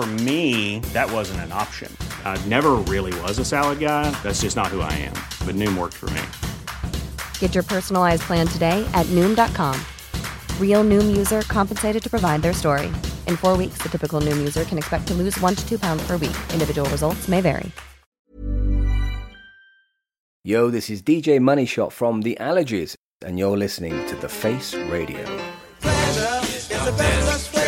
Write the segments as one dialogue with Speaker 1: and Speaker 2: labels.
Speaker 1: For me, that wasn't an option. I never really was a salad guy. That's just not who I am. But Noom worked for me.
Speaker 2: Get your personalized plan today at Noom.com. Real Noom user compensated to provide their story. In four weeks, the typical Noom user can expect to lose one to two pounds per week. Individual results may vary.
Speaker 3: Yo, this is DJ Money Shot from The Allergies, and you're listening to The Face Radio.
Speaker 4: And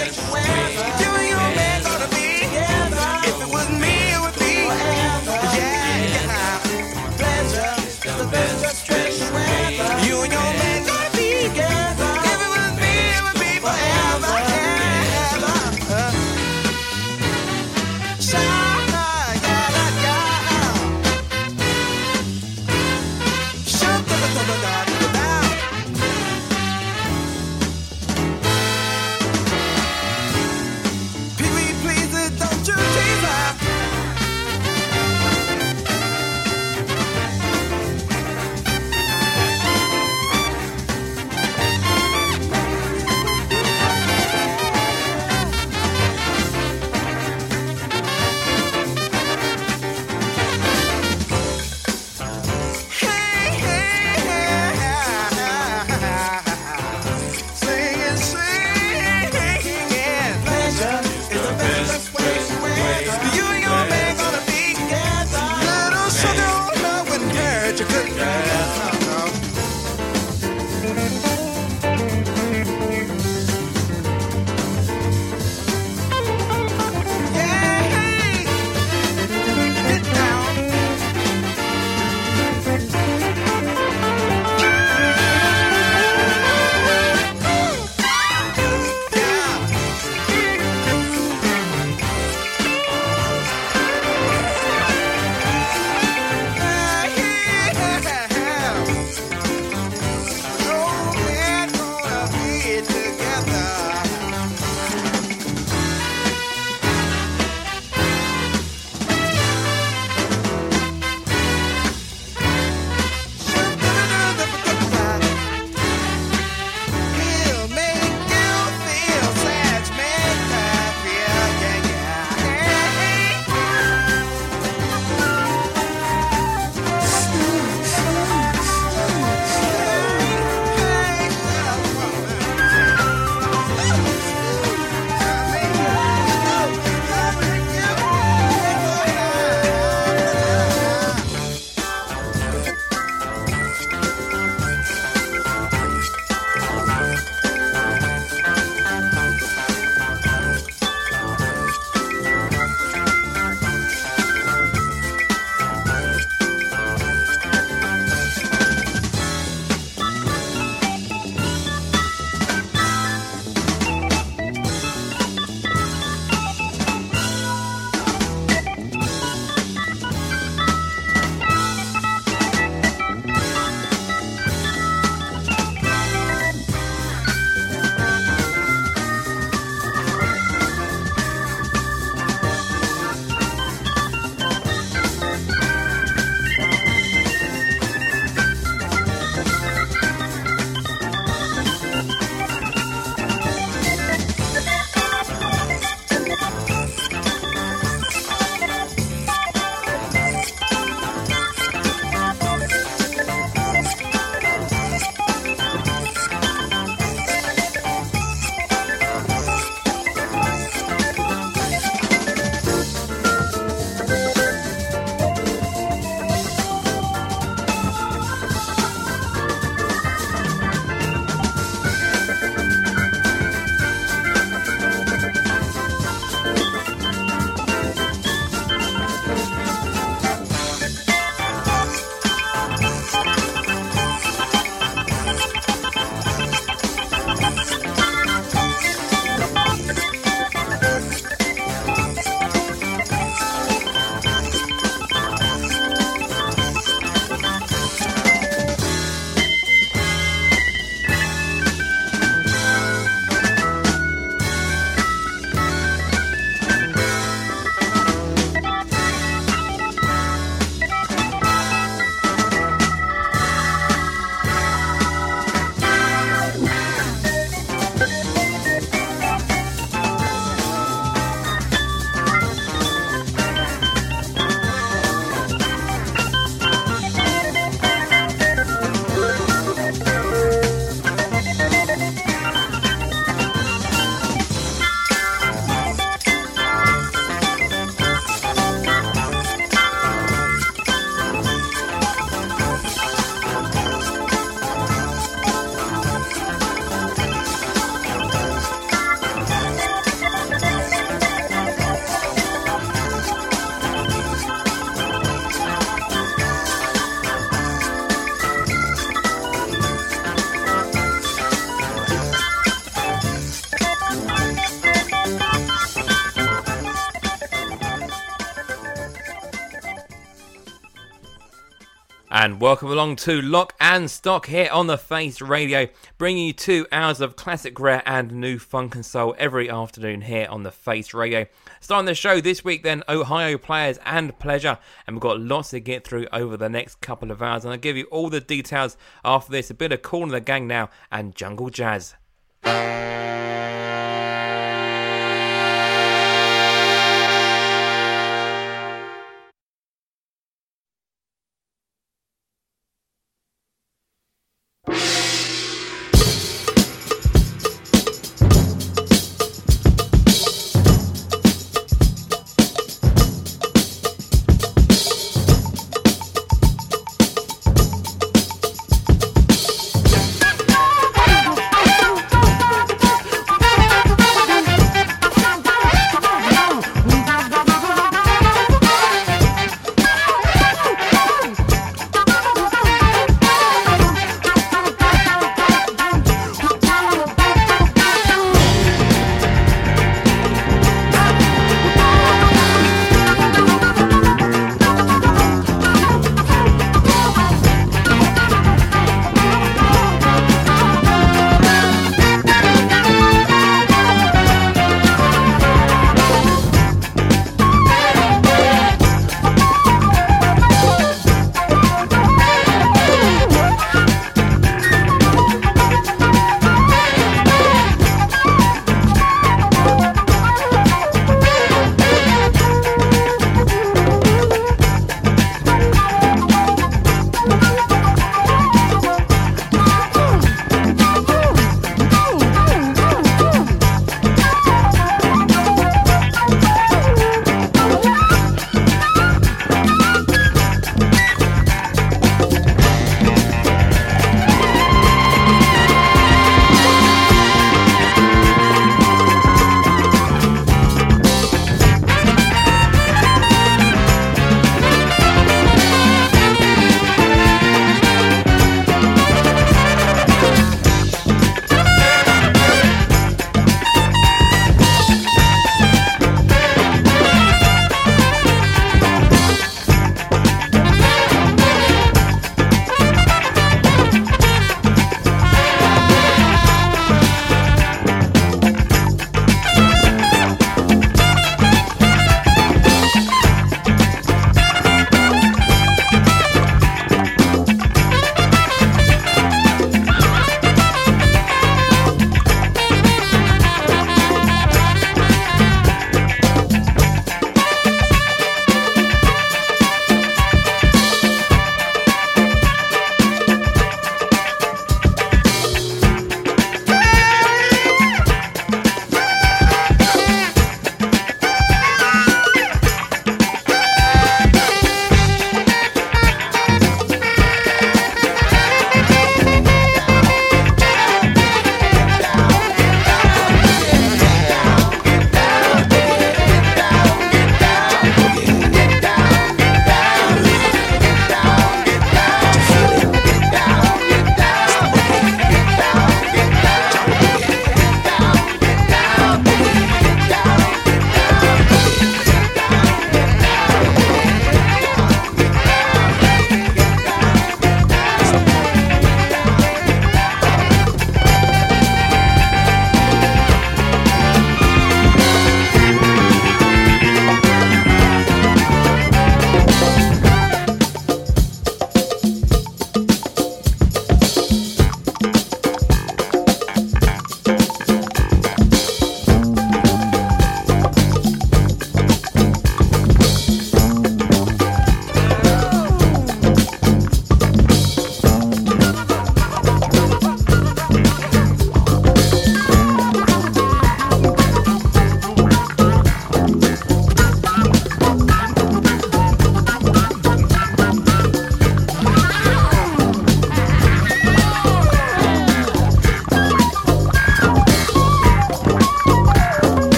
Speaker 4: welcome along to Lock and Stock here on the Face Radio, bringing you two hours of classic rare and new funk and soul every afternoon here on the Face Radio. Starting the show this week, then Ohio players and pleasure, and we've got lots to get through over the next couple of hours. And I'll give you all the details after this. A bit of Kool and the Gang now and Jungle Jazz.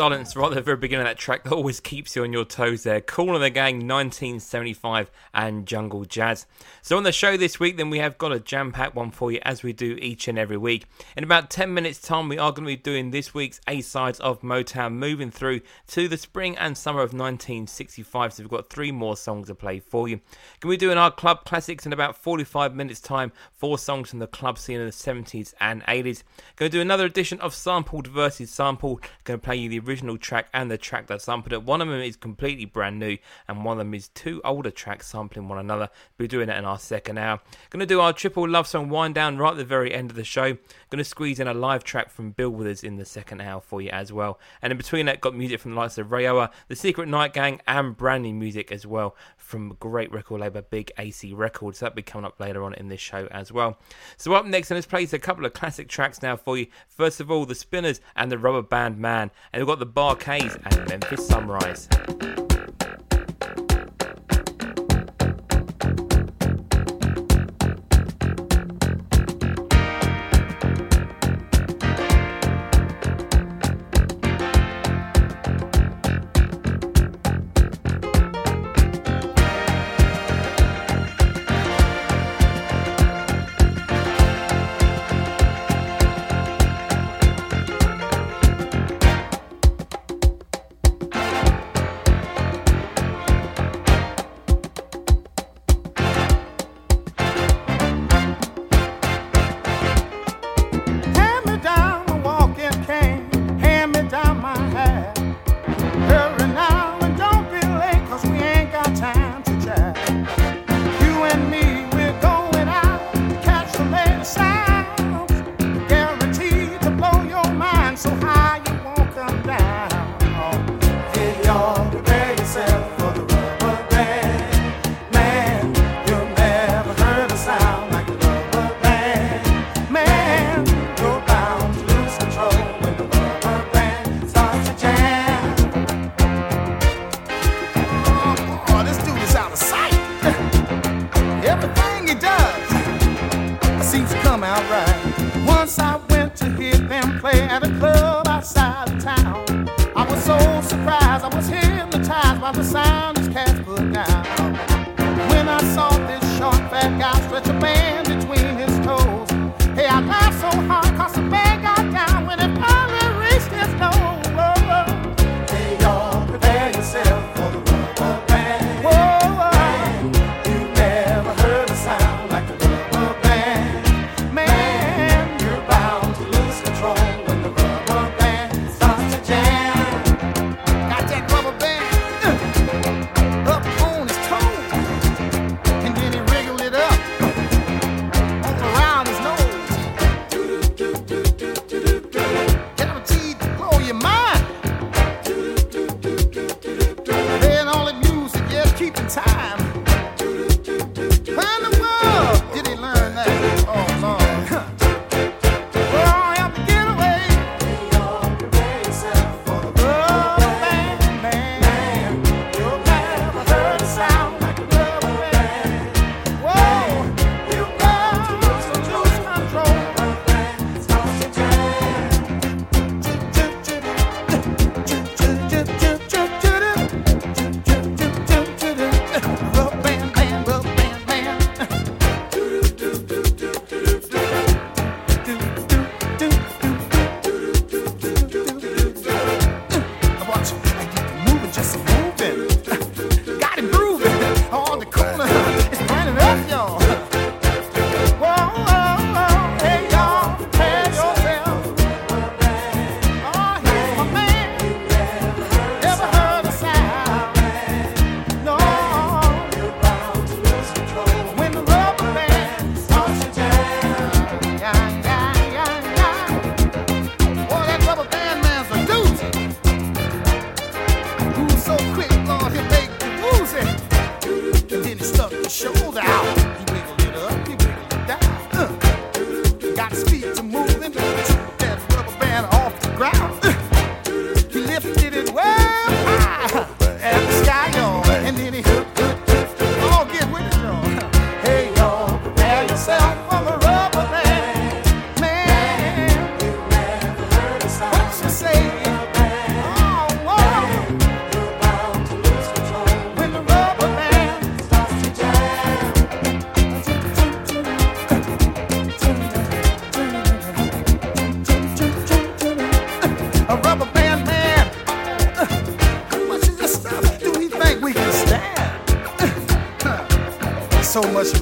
Speaker 5: Silence right at the very beginning of that track that always keeps you on your toes there. Kool and the Gang 1975 and Jungle Jazz. So on the show this week, then we have got a jam packed one for you as we do each and every week. In about 10 minutes' time, we are going to be doing this week's A sides of Motown, moving through to the spring and summer of 1965. So we've got three more songs to play for you. Can we do in our club classics in about 45 minutes' time? Four songs from the club scene of the 70s and 80s. Going to do another edition of Sampled versus Sampled. Going to play you the original track and the track that sampled it. One of them is completely brand new, and one of them is two older tracks sampling one another. We're doing it in our second hour. Going to do our triple love song wind down right at the very end of the show. Going to squeeze in a live track from Bill Withers in the second hour for you as well. And in between that, got music from the likes of Rayoa, The Secret Night Gang, and brand new music as well from great record label Big AC Records. That'll be coming up later on in this show as well. So up next, let's play a couple of classic tracks now for you. First of all, The Spinners and the Rubber Band Man, and we've got the Bar-Kays and Memphis Sunrise.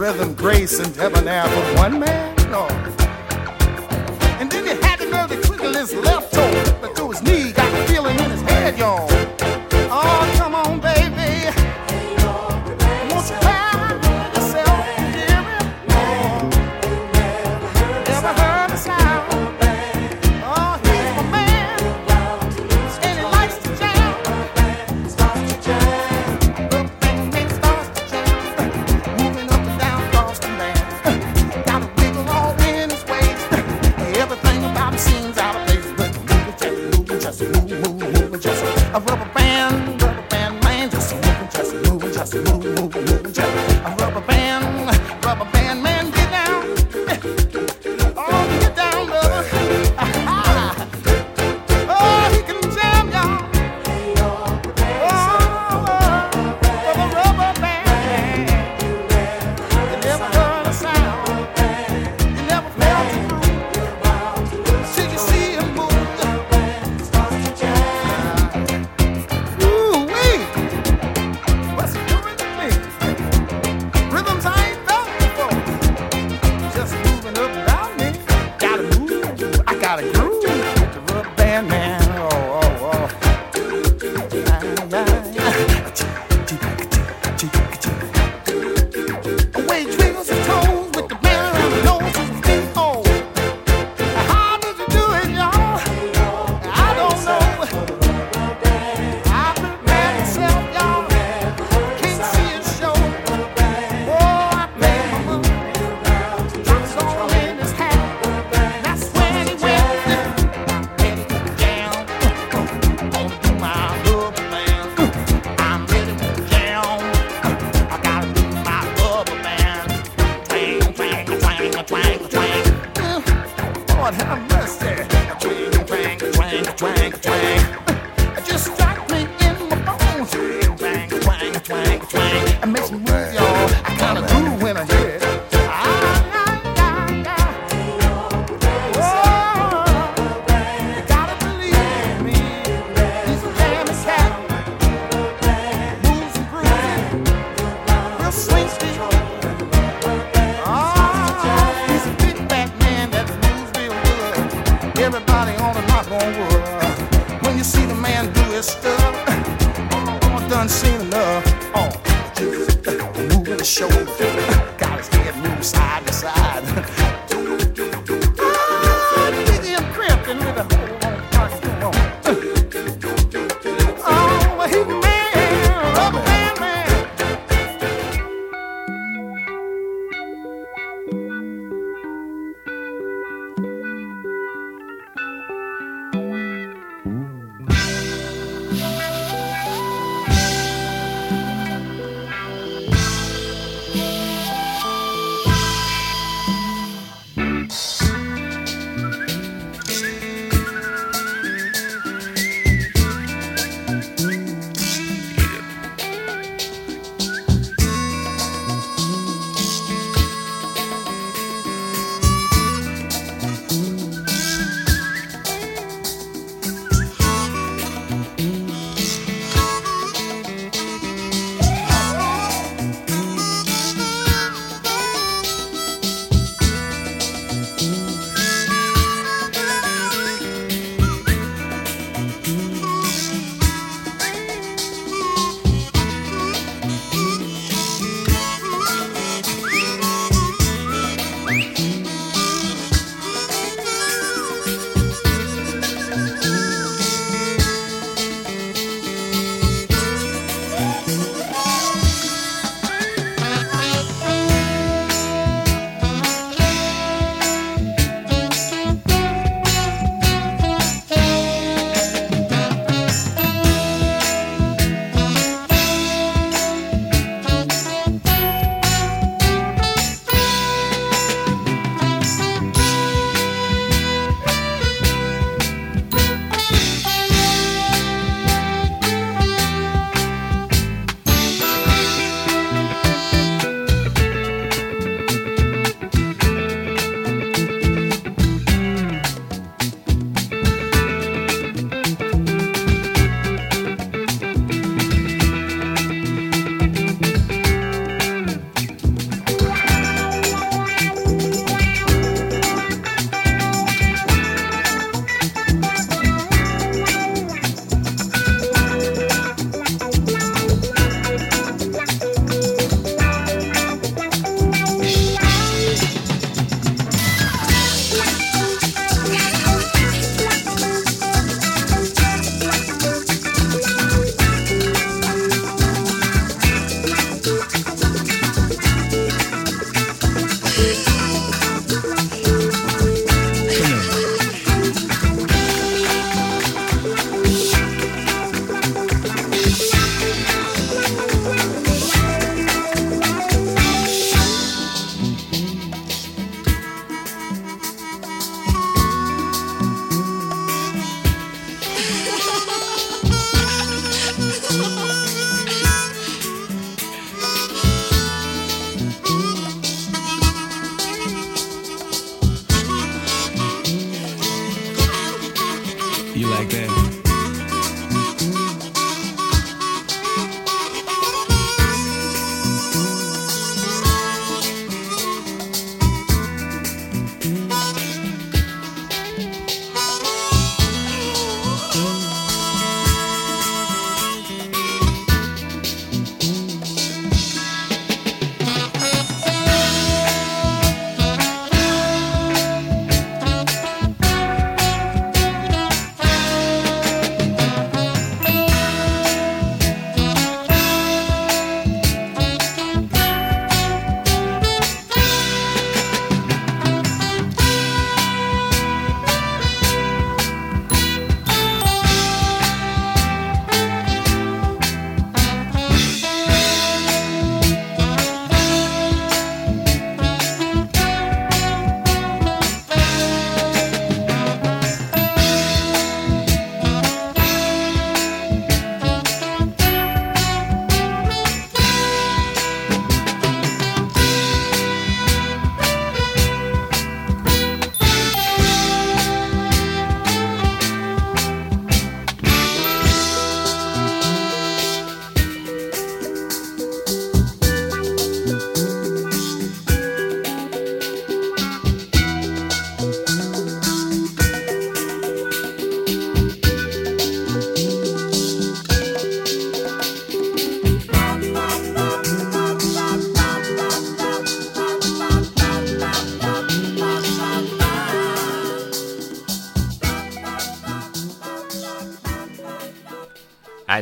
Speaker 5: Rhythm, grace, and debonair for one man?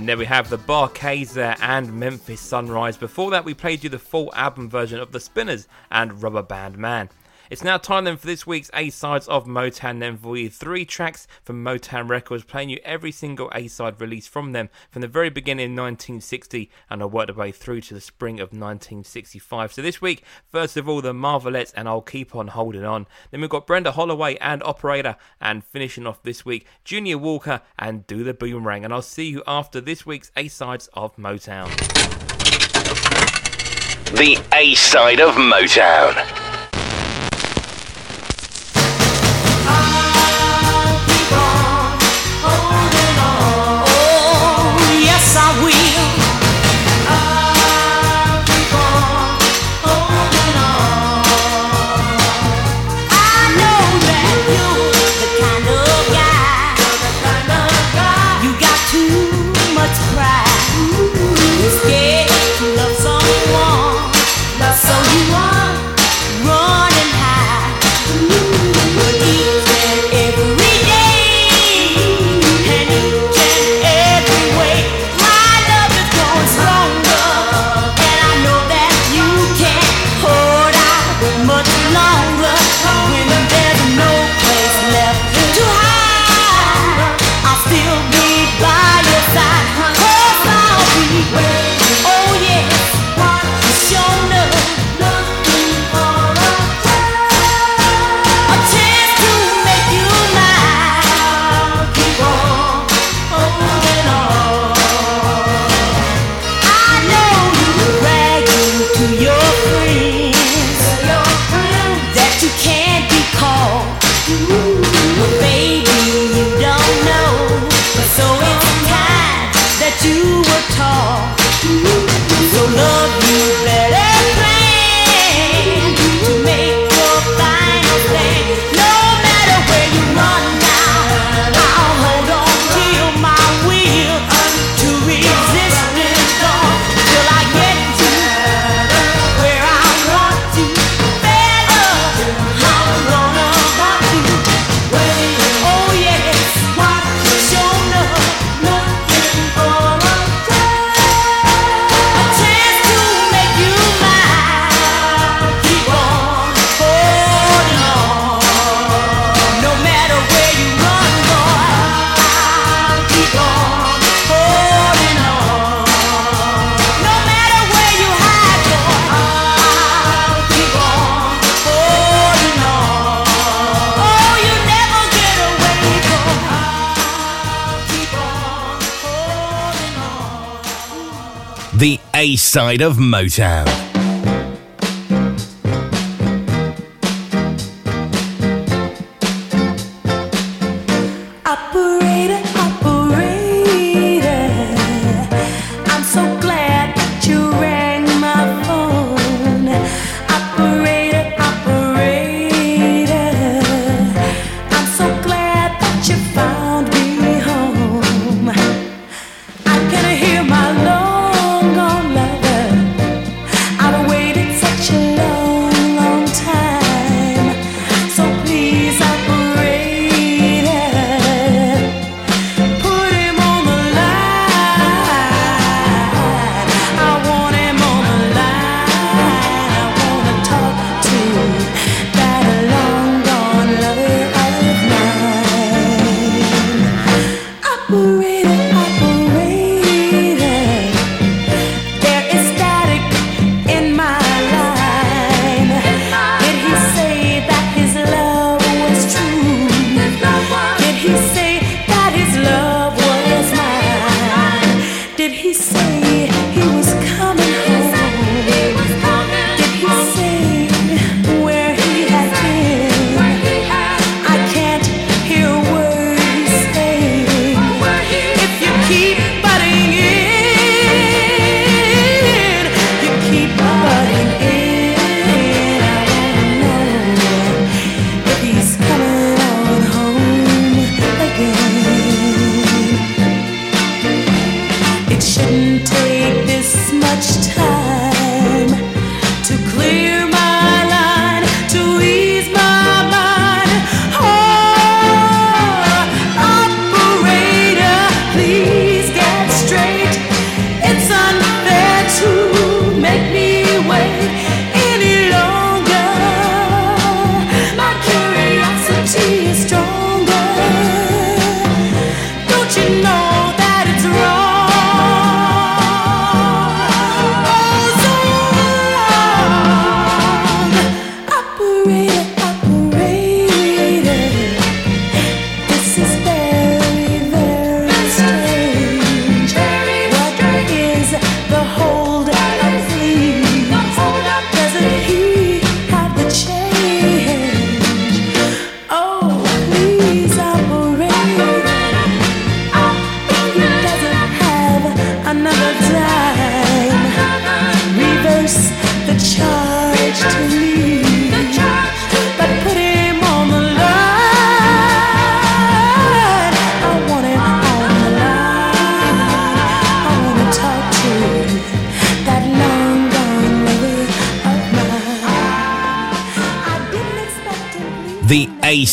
Speaker 5: And
Speaker 4: there we have the Bar-Kays there and Memphis Sunrise. Before that, we played you the full album version of The Spinners and Rubber Band Man. It's now time then for this week's A sides of Motown. Then for you, three tracks from Motown Records, playing you every single A side release from them from the very beginning in 1960, and I worked my way through to the spring of 1965. So this week, first of all, the Marvelettes, and I'll keep on holding on. Then we've got Brenda Holloway and Operator, and finishing off this week, Junior Walker and Do the Boomerang. And I'll see you after this week's A sides of Motown.
Speaker 6: The A side of Motown. Side of Motown.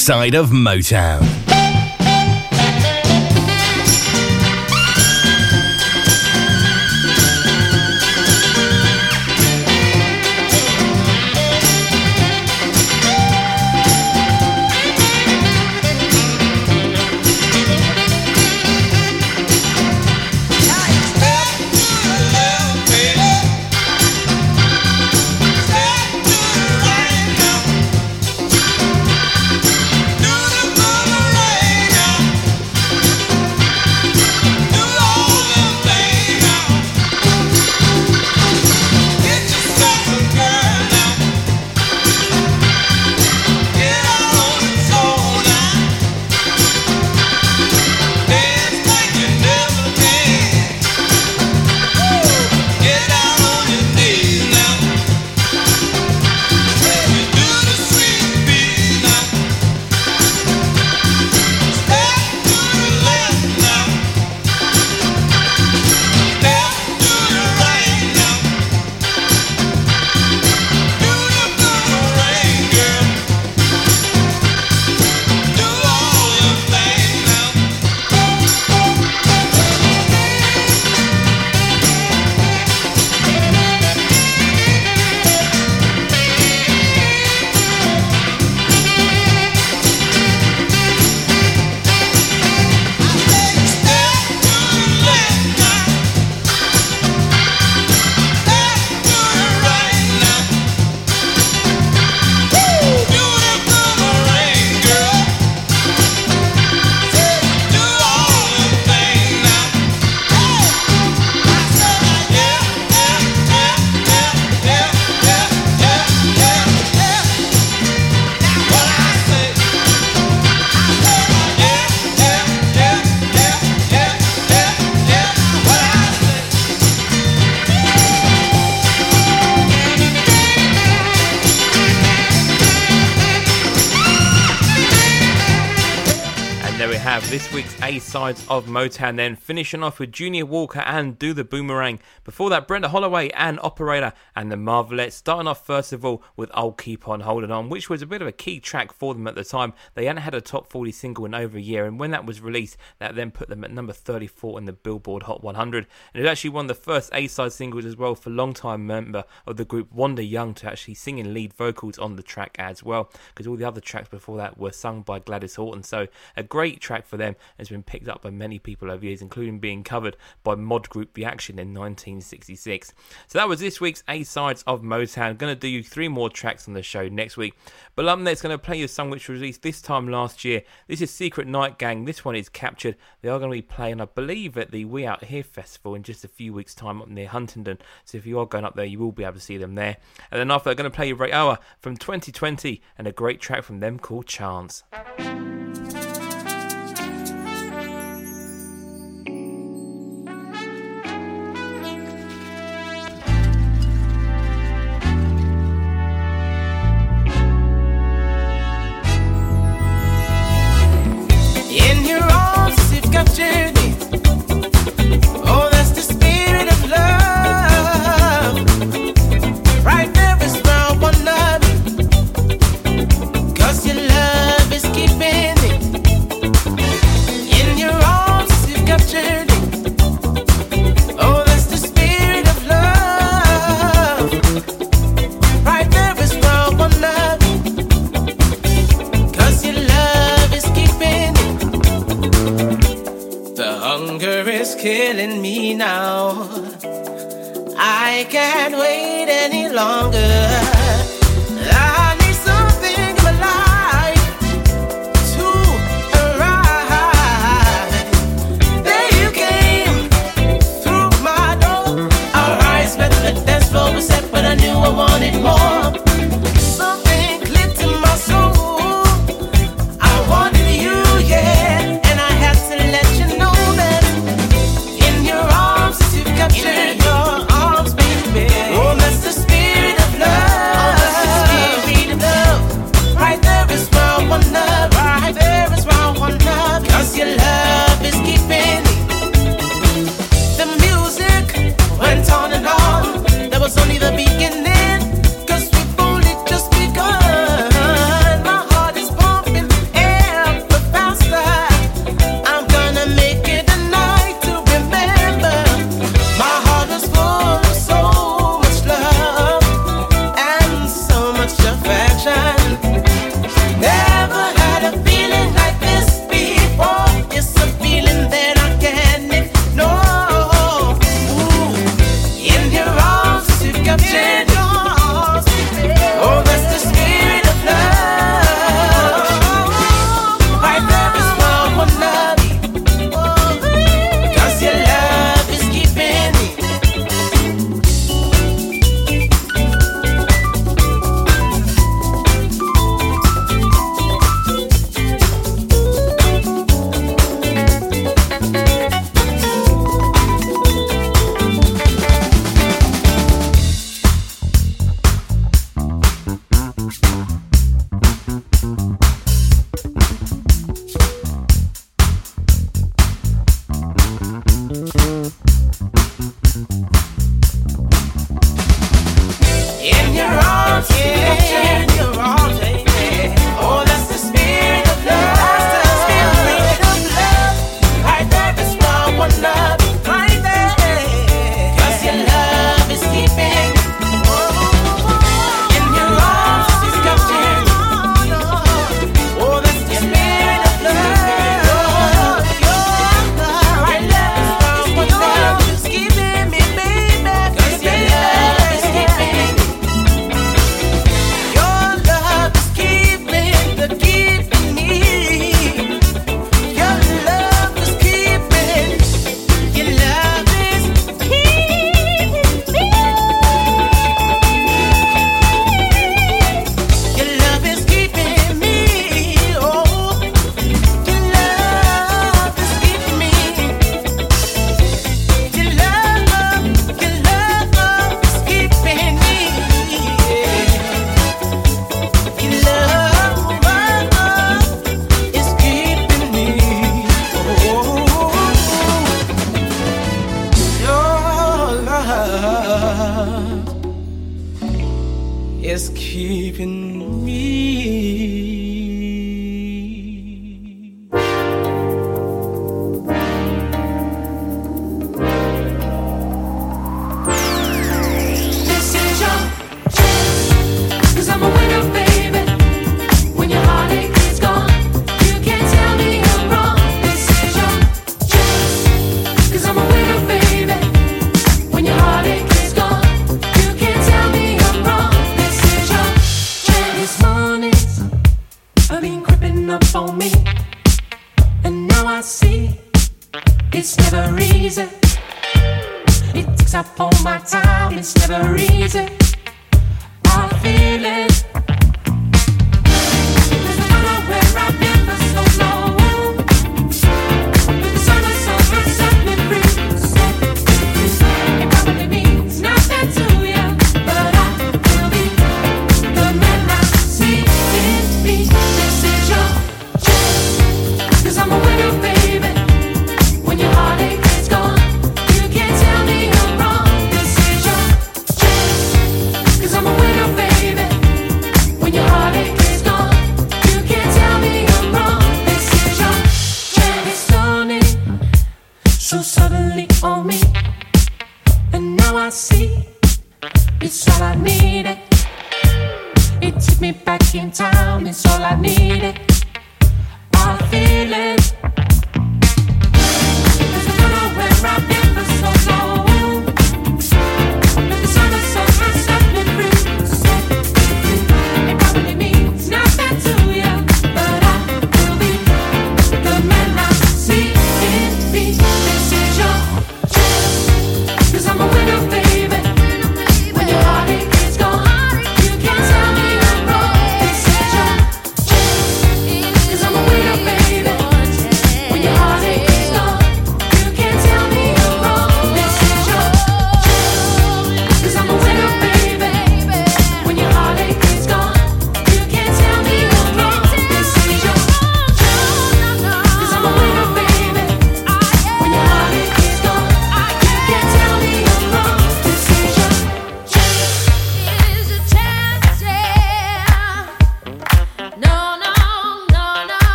Speaker 7: Side of Motown.
Speaker 4: Of Motown, then finishing off with Junior Walker and Do the Boomerang. Before that, Brenda Holloway and Operator and the Marvelettes. Starting off first of all with I'll Keep On Holding On, which was a bit of a key track for them at the time. They hadn't had a top 40 single in over a year, and when that was released, that then put them at number 34 in the Billboard Hot 100. And it actually of the first A side singles as well for long-time member of the group Wanda Young to actually sing in lead vocals on the track as well, because all the other tracks before that were sung by Gladys Horton. So a great track for them has been picked up by many people over years, including being covered by mod group Reaction in 1966. So that was this week's A sides of Motown. Going to do you three more tracks on the show next week. But I'm next going to play you a song which was released this time last year. This is Secret Night Gang. This one is captured. They are going to be playing, I believe, at the We Out Here Festival in just a few weeks' time up near Huntingdon. So if you are going up there, you will be able to see them there. And then after, I'm going to play you Ray Hour from 2020 and a great track from them called Chance.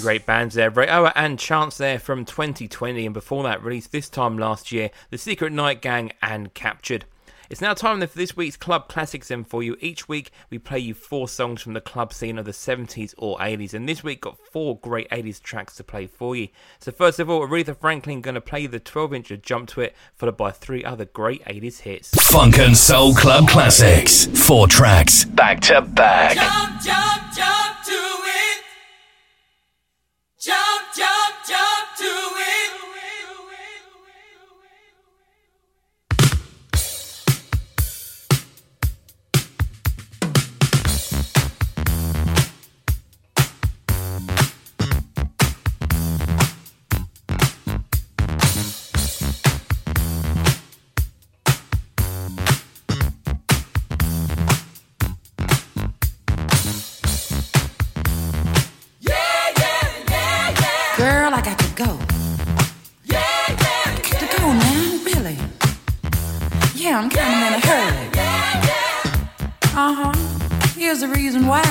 Speaker 4: two great bands there, Ray and Chance there from 2020, and before that, released this time last year, The Secret Night Gang and Captured. It's now time for this week's Club Classics in for you. Each week we play you four songs from the club scene of the 70s or 80s, and this week got four great 80s tracks to play for you. So first of all, Aretha Franklin gonna play the 12-inch of Jump to It, followed by three other great 80s hits.
Speaker 8: Funk and Soul Club Classics. Four tracks back to back.
Speaker 6: Jump, jump, jump.
Speaker 9: reason why.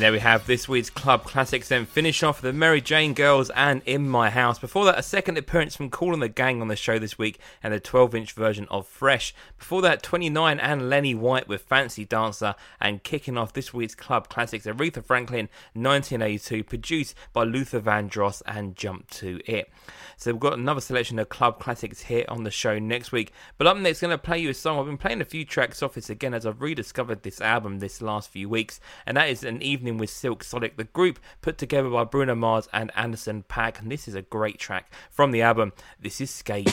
Speaker 10: And
Speaker 4: there we have this week's Club Classics. Then finish off the Mary Jane Girls and In My House. Before that, a second appearance from Kool and the Gang on the show this week and the 12 inch version of Fresh. Before that, Twennynine and Lenny White with Fancy Dancer. And kicking off this week's Club Classics, Aretha Franklin 1982, produced by Luther Vandross and Jump to It. So we've got another selection of club classics here on the show next week. But up next, going to play you a song. I've been playing a few tracks off this again as I've rediscovered this album this last few weeks, and that is an evening with Silk Sonic, the group put together by Bruno Mars and Anderson .Paak. And this is a great track from the album. This is
Speaker 11: Skate.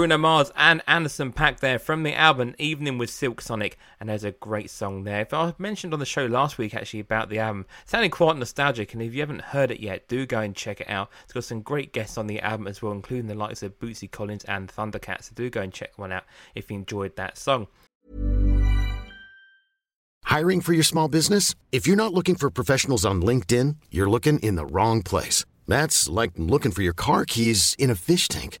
Speaker 4: Bruno Mars and Anderson .Paak there from the album Evening with Silk Sonic, and there's a great song there. I mentioned on the show last week actually about the album, sounding quite nostalgic, and if you haven't heard it yet, do go and check it out. It's got some great guests on the album as well, including the likes of Bootsy Collins and Thundercat. So do go and check one out if you enjoyed that song.
Speaker 12: Hiring for your small business? If you're not looking for professionals on LinkedIn, you're looking in the wrong place. That's like looking for your car keys in a fish tank.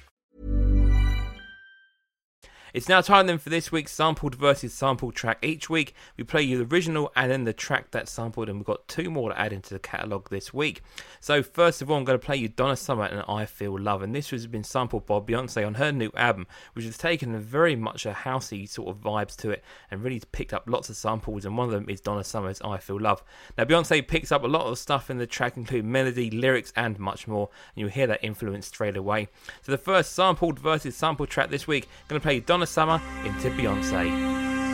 Speaker 4: It's now time then for this week's sampled versus sampled track. Each week we play you the original and then the track that's sampled, and we've got two more to add into the catalogue this week. So first of all, I'm going to play you Donna Summer and I Feel Love, and this has been sampled by Beyonce on her new album, which has taken very much a housey sort of vibes to it, and really picked up lots of samples. And one of them is Donna Summer's I Feel Love. Now Beyonce picks up a lot of stuff in the track, including melody, lyrics, and much more, and you'll hear that influence straight away. So the first sampled versus sampled track this week, I'm going to play you Donna Summer into Beyonce.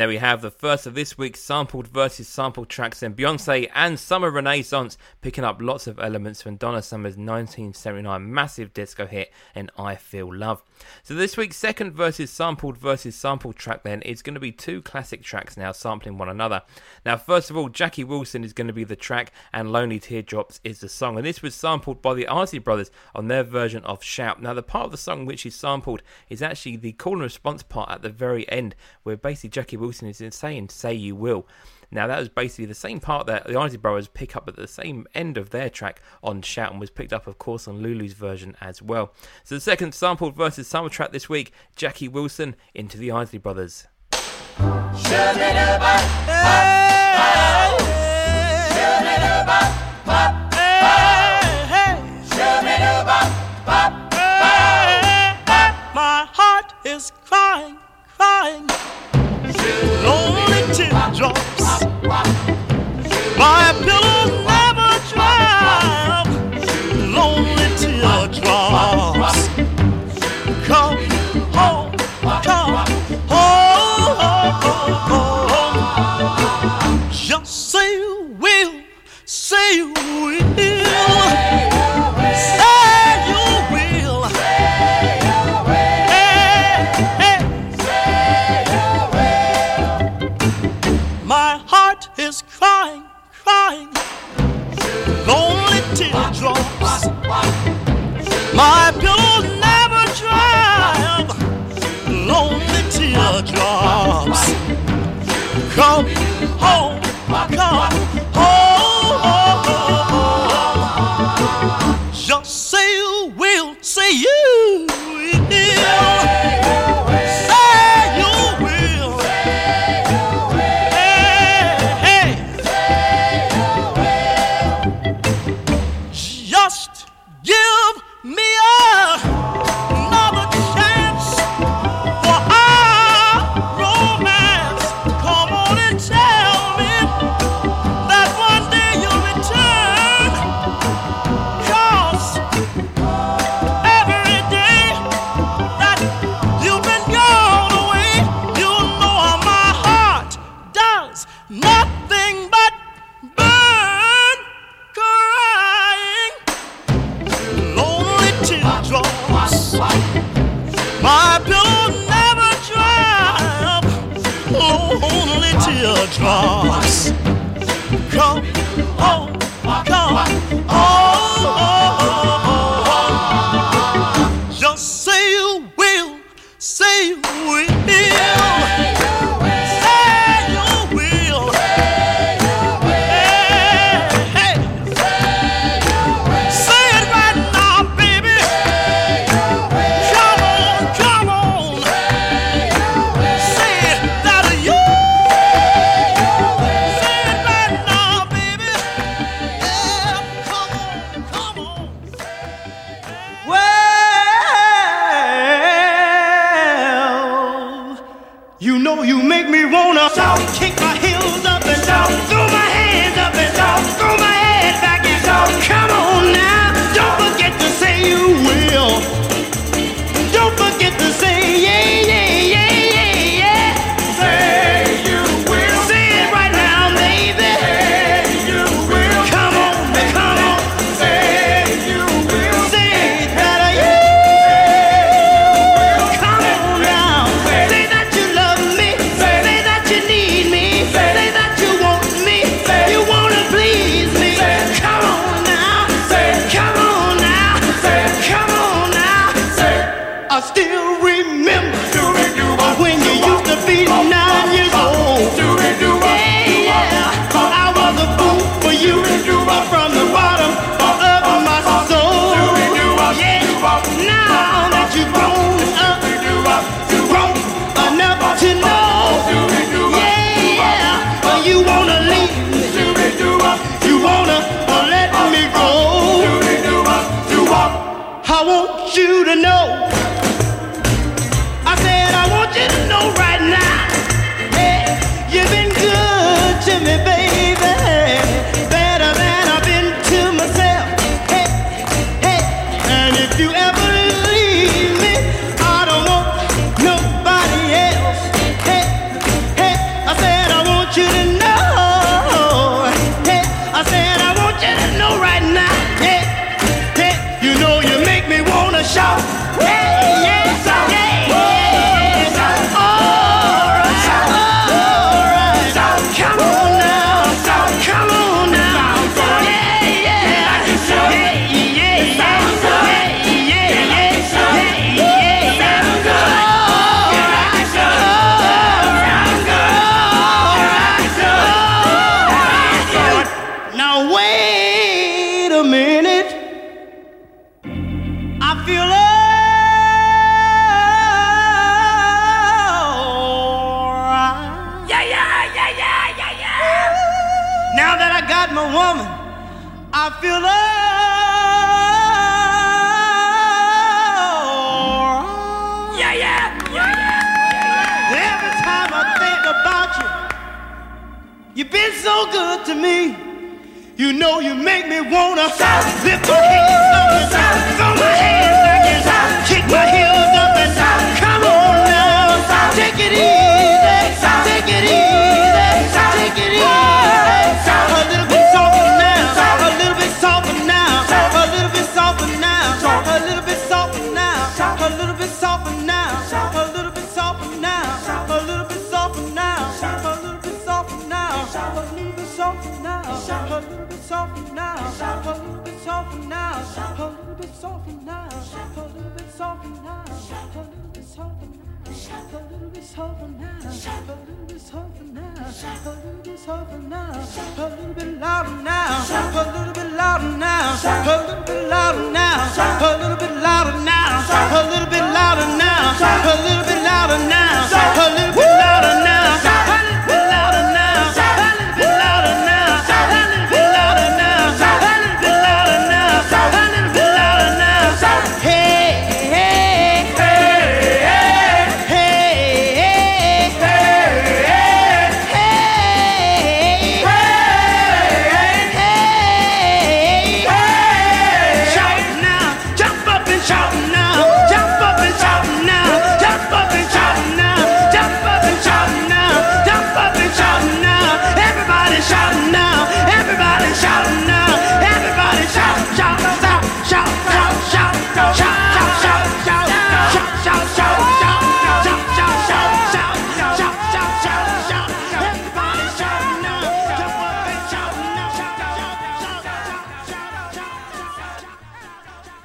Speaker 4: There we have the first of this week's sampled versus sampled tracks. And Beyonce and Summer Renaissance picking up lots of elements from Donna Summer's 1979 massive disco hit and I Feel Love. So this week's second versus sampled versus sampled track then is going to be two classic tracks now sampling one another. Now first of all, Jackie Wilson is going to be the track and Lonely Teardrops is the song. And this was sampled by the Isley Brothers on their version of Shout. Now the part of the song which is sampled is actually the call and response part at the very end where basically Jackie Wilson is saying say you will. Now that was basically the same part that the Isley Brothers pick up at the same end of their track on Shout and was picked up of course on Lulu's version as well. So the second sampled versus summer track this week, Jackie Wilson into the Isley Brothers.
Speaker 13: My heart is crying, crying. My Come teardrops.
Speaker 5: still so good to me. You know you make me wanna lift my hands up and throw my hands back and kick my heels up and down. come on now, take it easy, take it easy, take it easy. A little bit softer now, a little bit softer now, a little bit softer now, a little bit softer now, a little bit softer now, a little bit softer now, a little bit softer now, a little bit softer now, a little bit softer now, a little bit softer now, a little bit softer now. A little bit softer now, a little bit softer now, a little bit softer now, a little bit louder now, a little bit louder now, a little bit louder now, a little bit louder now, a little bit louder now, a little bit louder now, a little bit louder now,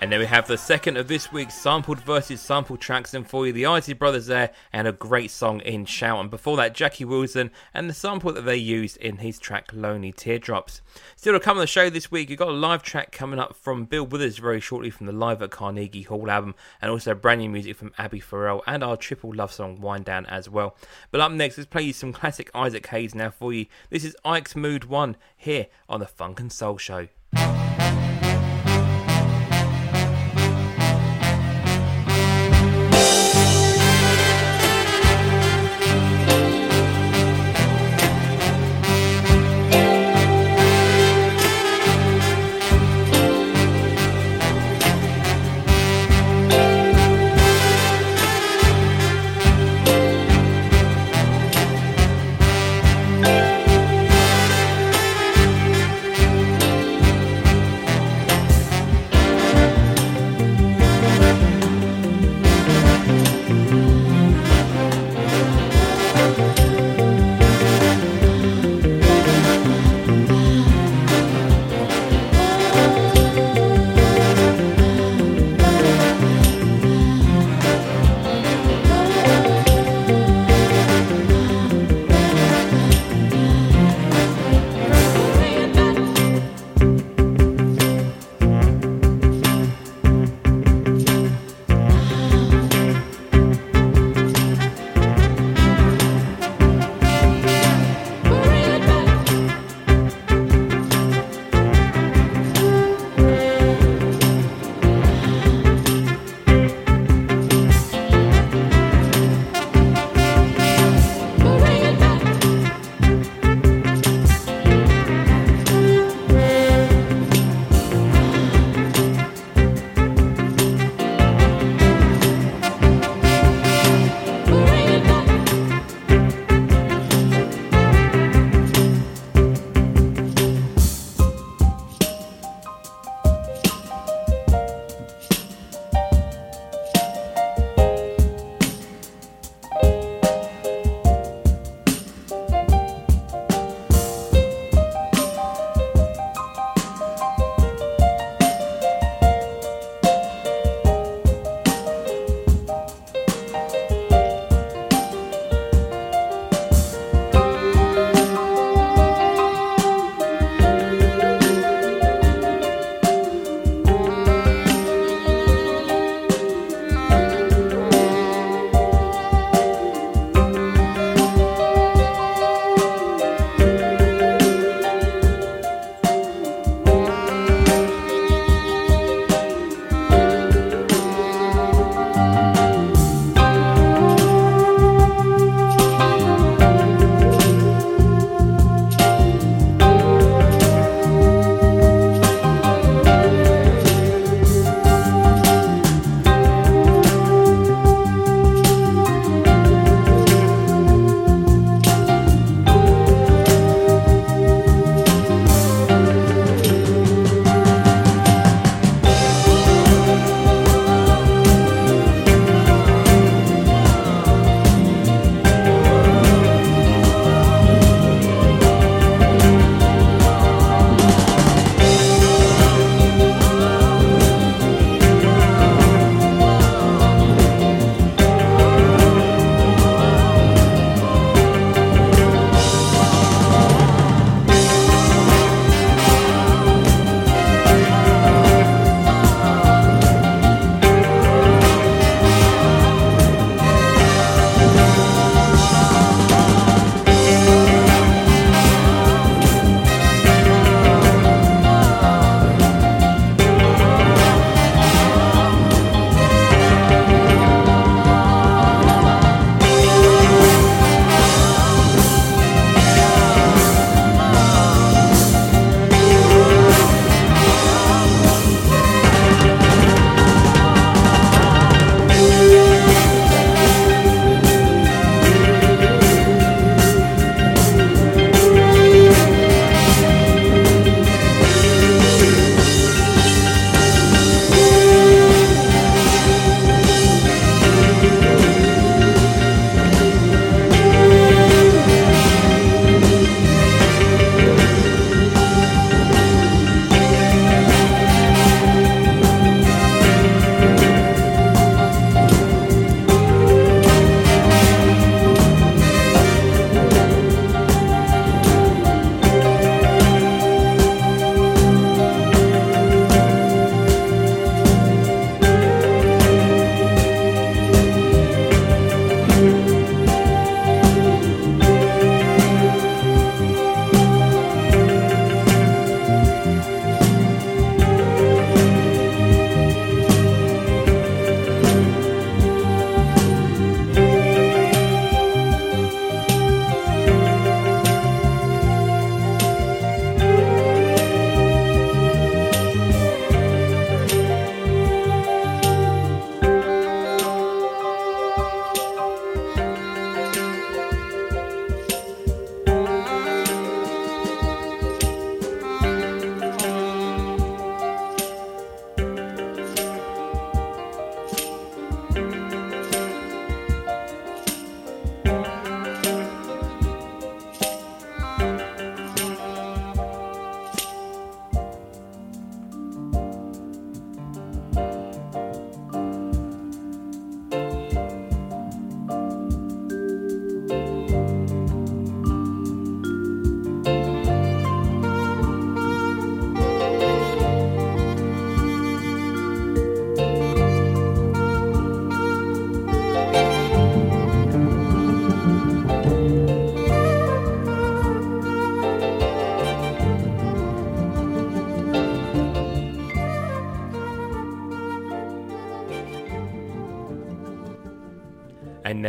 Speaker 5: And
Speaker 4: then we have the second of this week's sampled versus sample tracks, and for you, the Isley Brothers there, and a great song in Shout. And before that, Jackie Wilson and the sample that they used in his track Lonely Teardrops. Still to come on the show this week, you've got a live track coming up from Bill Withers very shortly from the Live at Carnegie Hall album, and also brand new music from Abby Farrell and our triple love song Wind Down as well. But up next, let's play you some classic Isaac Hayes now for you. This is Ike's Mood 1 here on the Funk and Soul Show.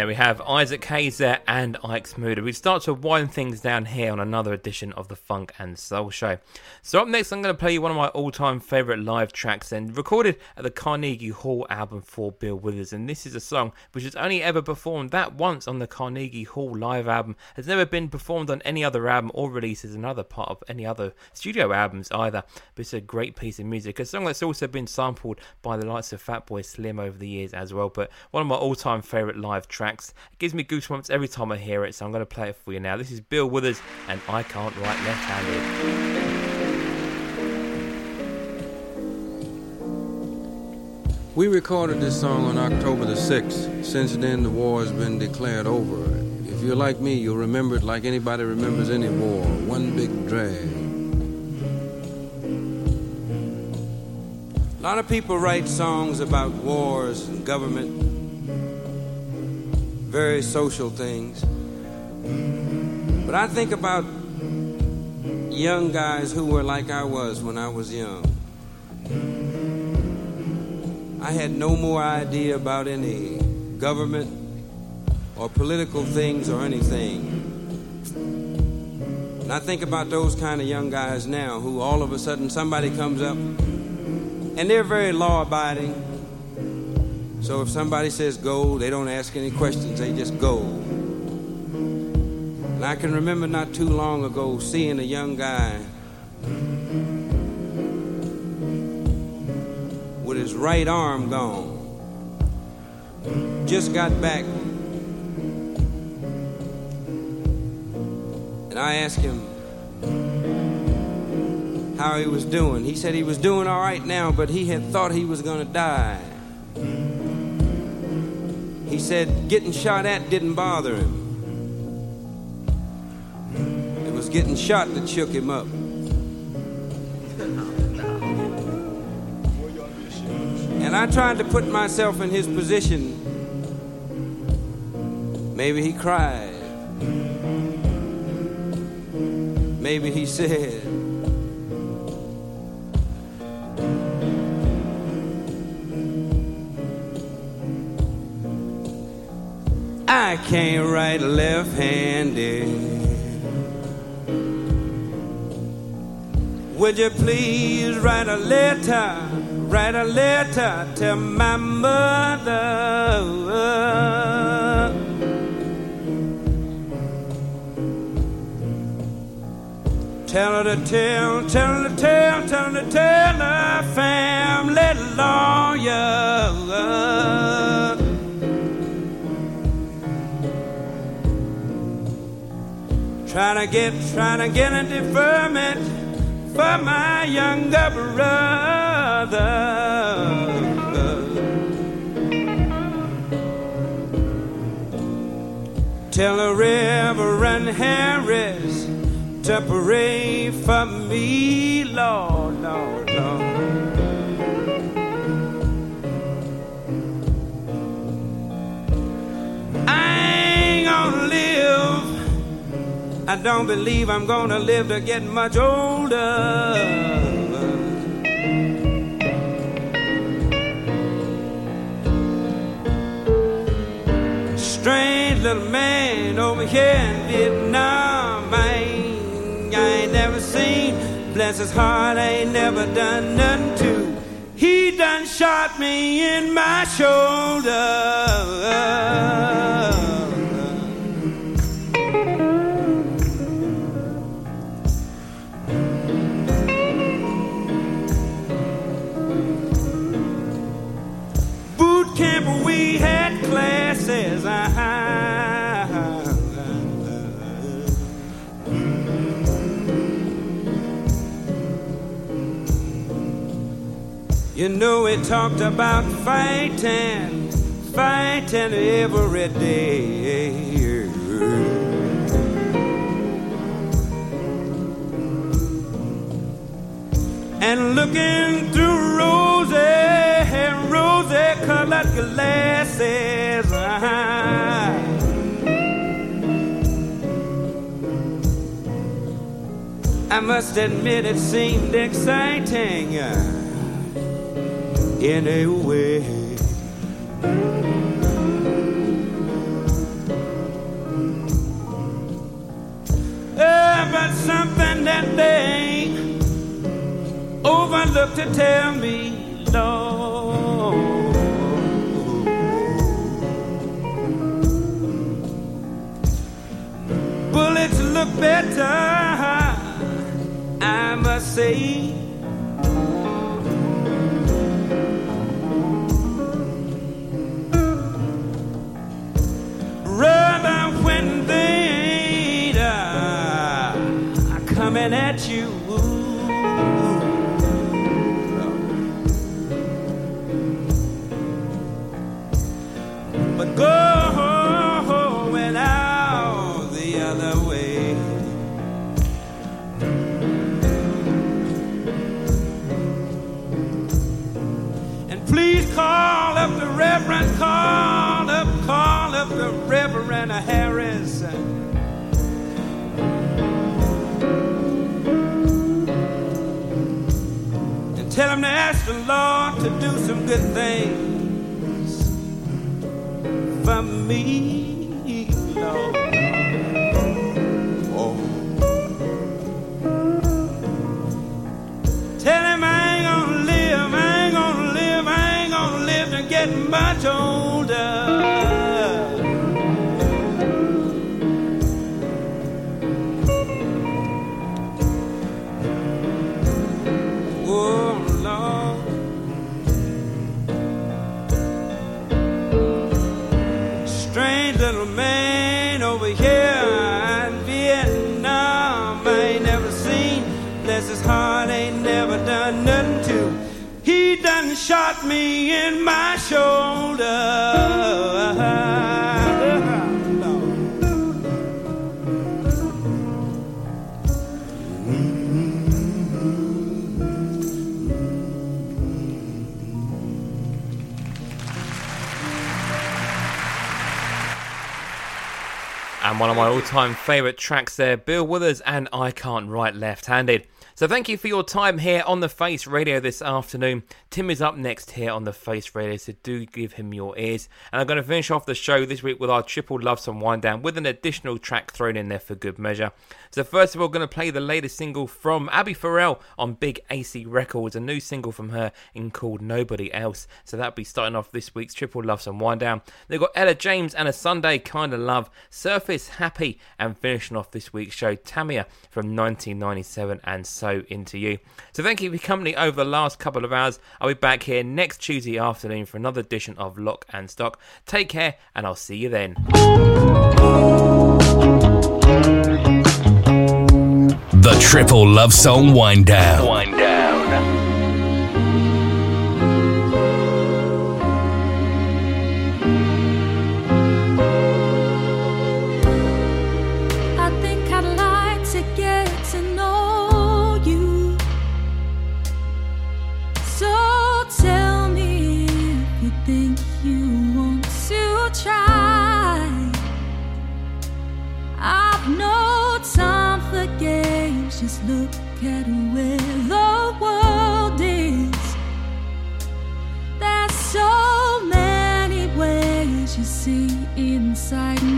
Speaker 4: We have Isaac Hayes there and Ike Smoother. We start to wind things down here on another edition of the Funk and Soul Show. So up next, I'm going to play you one of my all-time favourite live tracks, and recorded at the Carnegie Hall album for Bill Withers. And this is a song which has only ever performed that once on the Carnegie Hall live album. Has never been performed on any other album or released as another part of any other studio albums either. But it's a great piece of music. A song that's also been sampled by the likes of Fatboy Slim over the years as well. But one of my all-time favourite live tracks. It gives me goosebumps every time I hear it, so I'm going to play it for you now. This is Bill Withers, and I Can't Write Left-Handed.
Speaker 7: We recorded this song on October the 6th. Since then, the war has been declared over. If you're like me, you'll remember it like anybody remembers any war one big drag. A lot of people write songs about wars and government, very social things. But I think about young guys who were like I was when I was young. I had no more idea about any government or political things or anything. And I think about those kind of young guys now who all of a sudden somebody comes up and they're very law abiding. So if somebody says go, they don't ask any questions, they just go. And I can remember not too long ago seeing a young guy with his right arm gone. Just got back. And I asked him how he was doing. He said he was doing all right now, but he had thought he was going to die. He said getting shot at didn't bother him. It was getting shot that shook him up. And I tried to put myself in his position. Maybe he cried. Maybe he said, I can't write left handed. Would you please write a letter? Write a letter to my mother. Tell her to tell, tell her to tell, tell her to tell her family lawyer. Trying to get, trying to get a deferment for my younger brother. Tell the Reverend Harris to pray for me, Lord, Lord, Lord. I ain't gonna live. I don't believe I'm gonna live to get much older. Strange little man over here in Vietnam. I ain't, I ain't never seen. Bless his heart, I ain't never done nothing to. He done shot me in my shoulder. Classes. Uh-huh. Ah, ah, ah, mm. You know, we talked about fighting, fighting every day. and looking through rosy, rosy colored glasses. I must admit it seemed exciting in a way. Uh, but something that day they look to tell me, no. Bullets look better, I must say. And tell him to ask the Lord to do some good things for me, Lord. Oh. Tell shot me in my shoulder.
Speaker 4: And one of my all time favourite tracks there, Bill Withers and I Can't Write Left Handed. So thank you for your time here on the Face Radio this afternoon. Tim is up next here on the Face Radio, so do give him your ears. And I'm going to finish off the show this week with our triple love song wind down with an additional track thrown in there for good measure. So first of all, going to play the latest single from Abby Farrell on Big AC Records, a new single from her in called Nobody Else. So that'll be starting off this week's triple love song wind down. They've got Etta James and a Sunday kind of love, Surface Happy, and finishing off this week's show Tamia from 1997 and so into you. So thank you for your company over the last couple of hours. I'll be back here next Tuesday afternoon for another edition of Lock and Stock. Take care, and I'll see you then.
Speaker 8: The Triple Love Song Wind Down. Wind
Speaker 9: just look at where the world is. There's so many ways you see inside my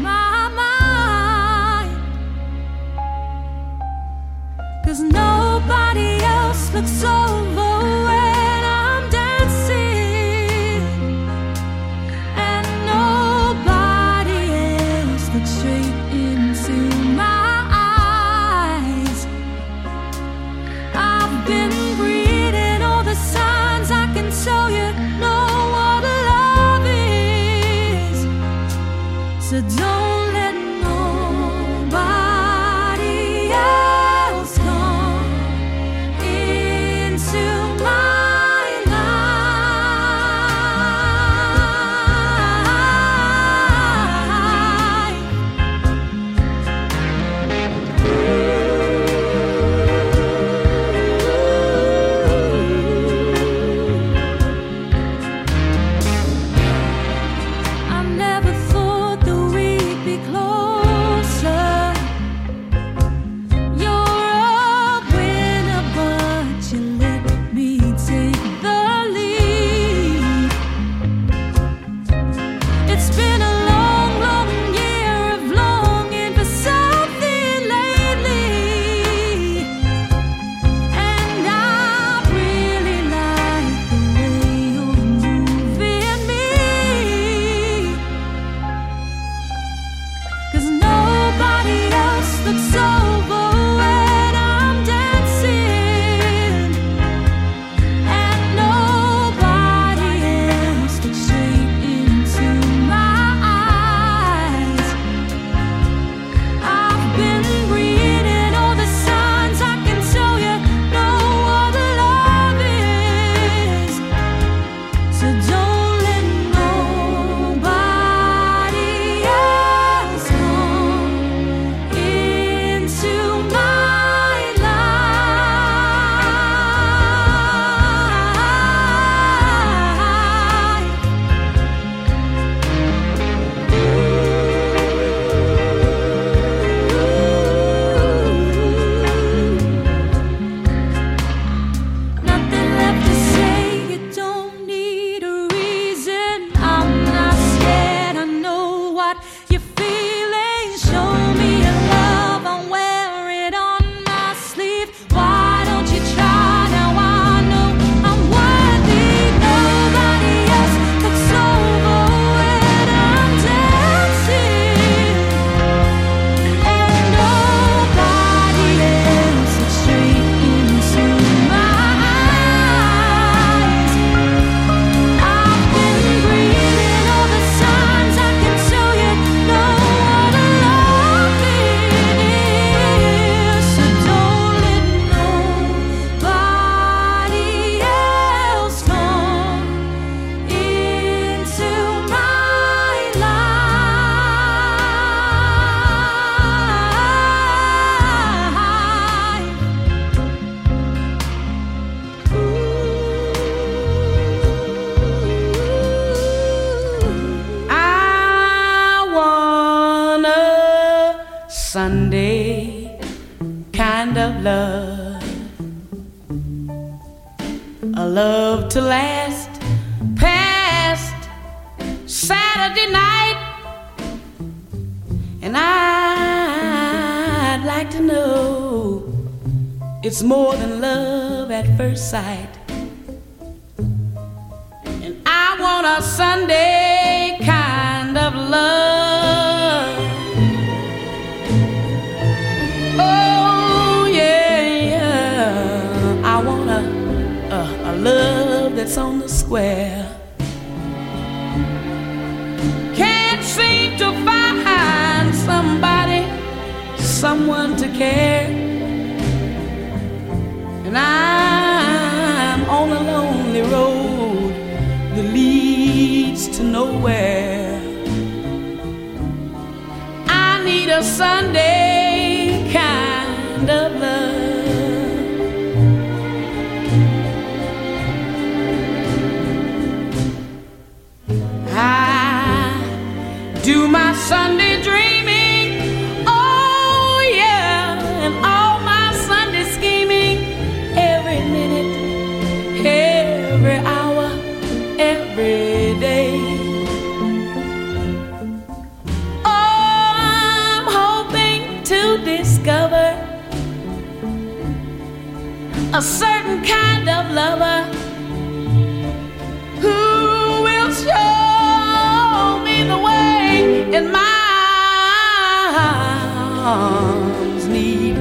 Speaker 10: Saturday night, and I'd like to know it's more than love at first sight. And I want a Sunday kind of love. Oh, yeah, yeah. I want a, a love that's on the square. someone to care. And I'm on a lonely road that leads to nowhere. I need a Sunday. a certain kind of lover who will show me the way in my arms need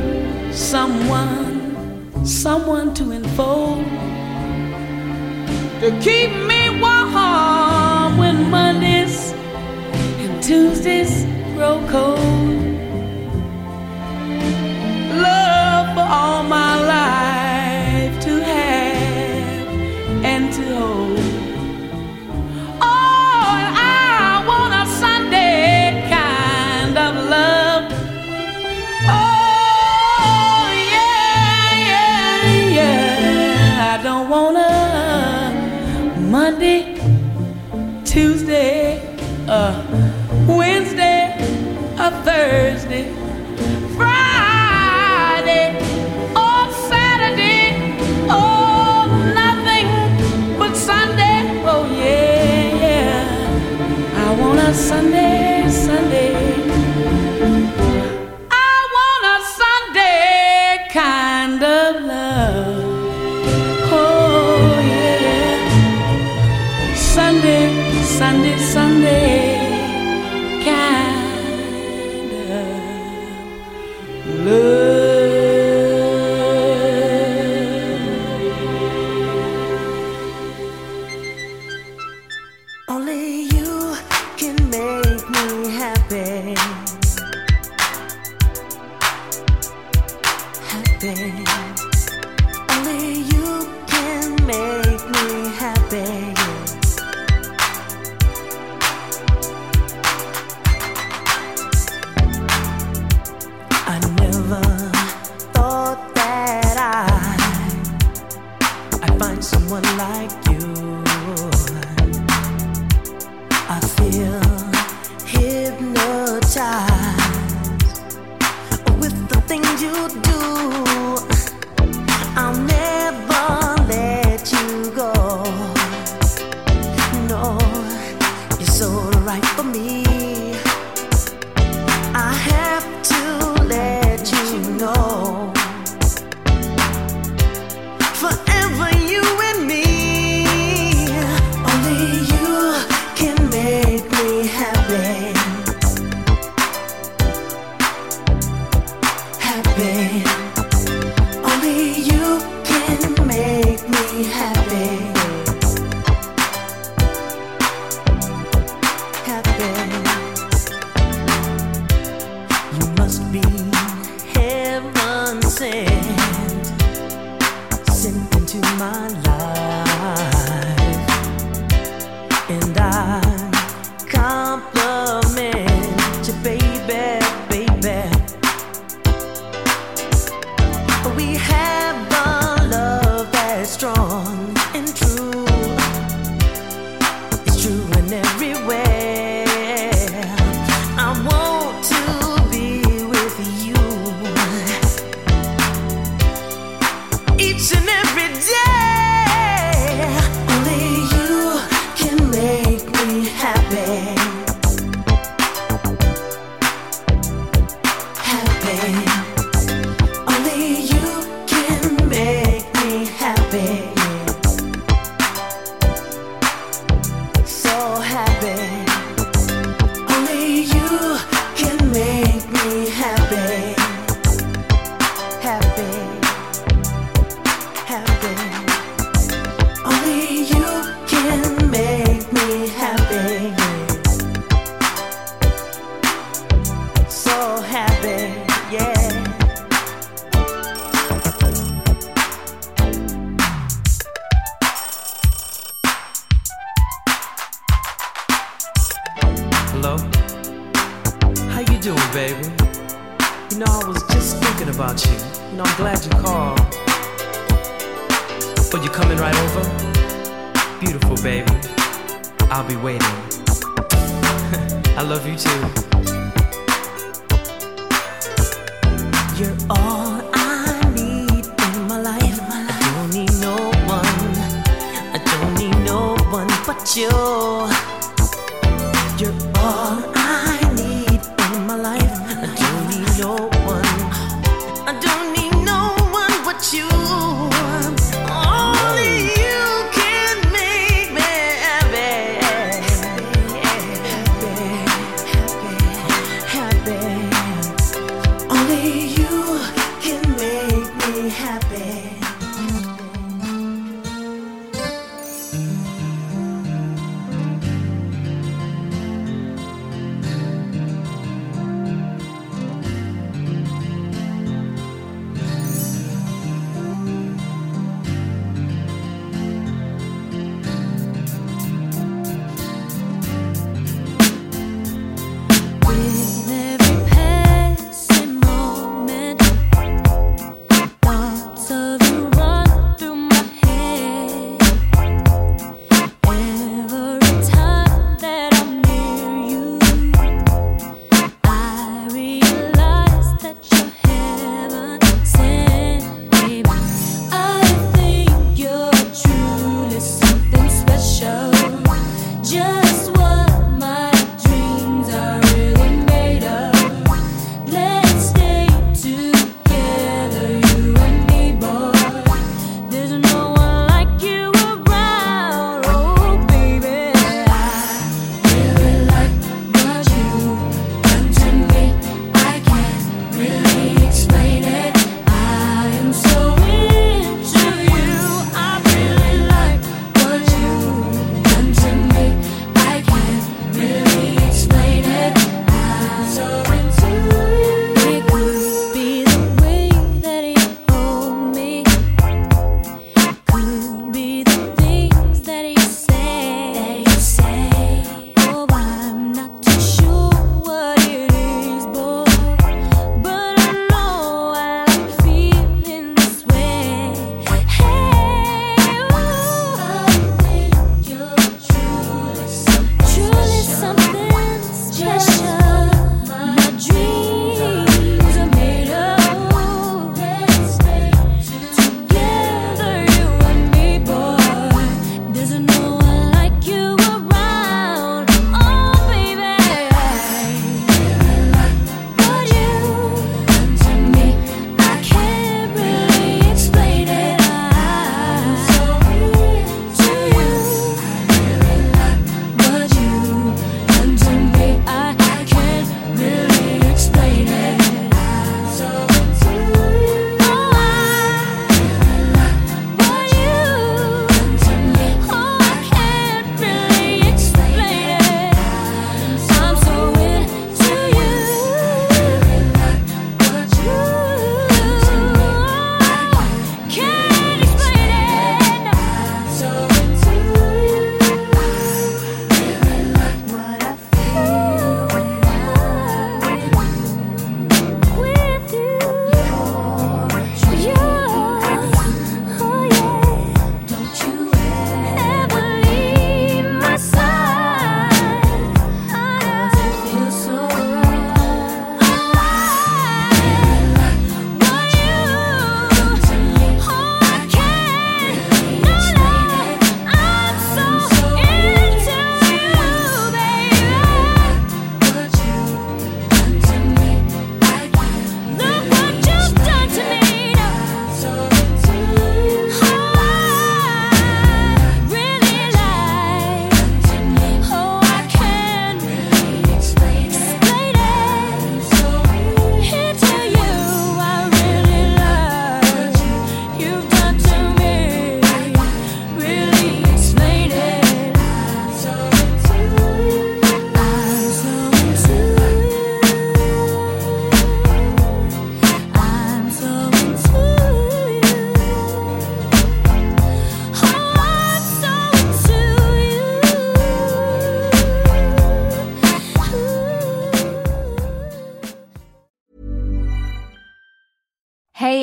Speaker 10: someone, someone to enfold to keep me warm when Mondays and Tuesdays grow cold. Love for all my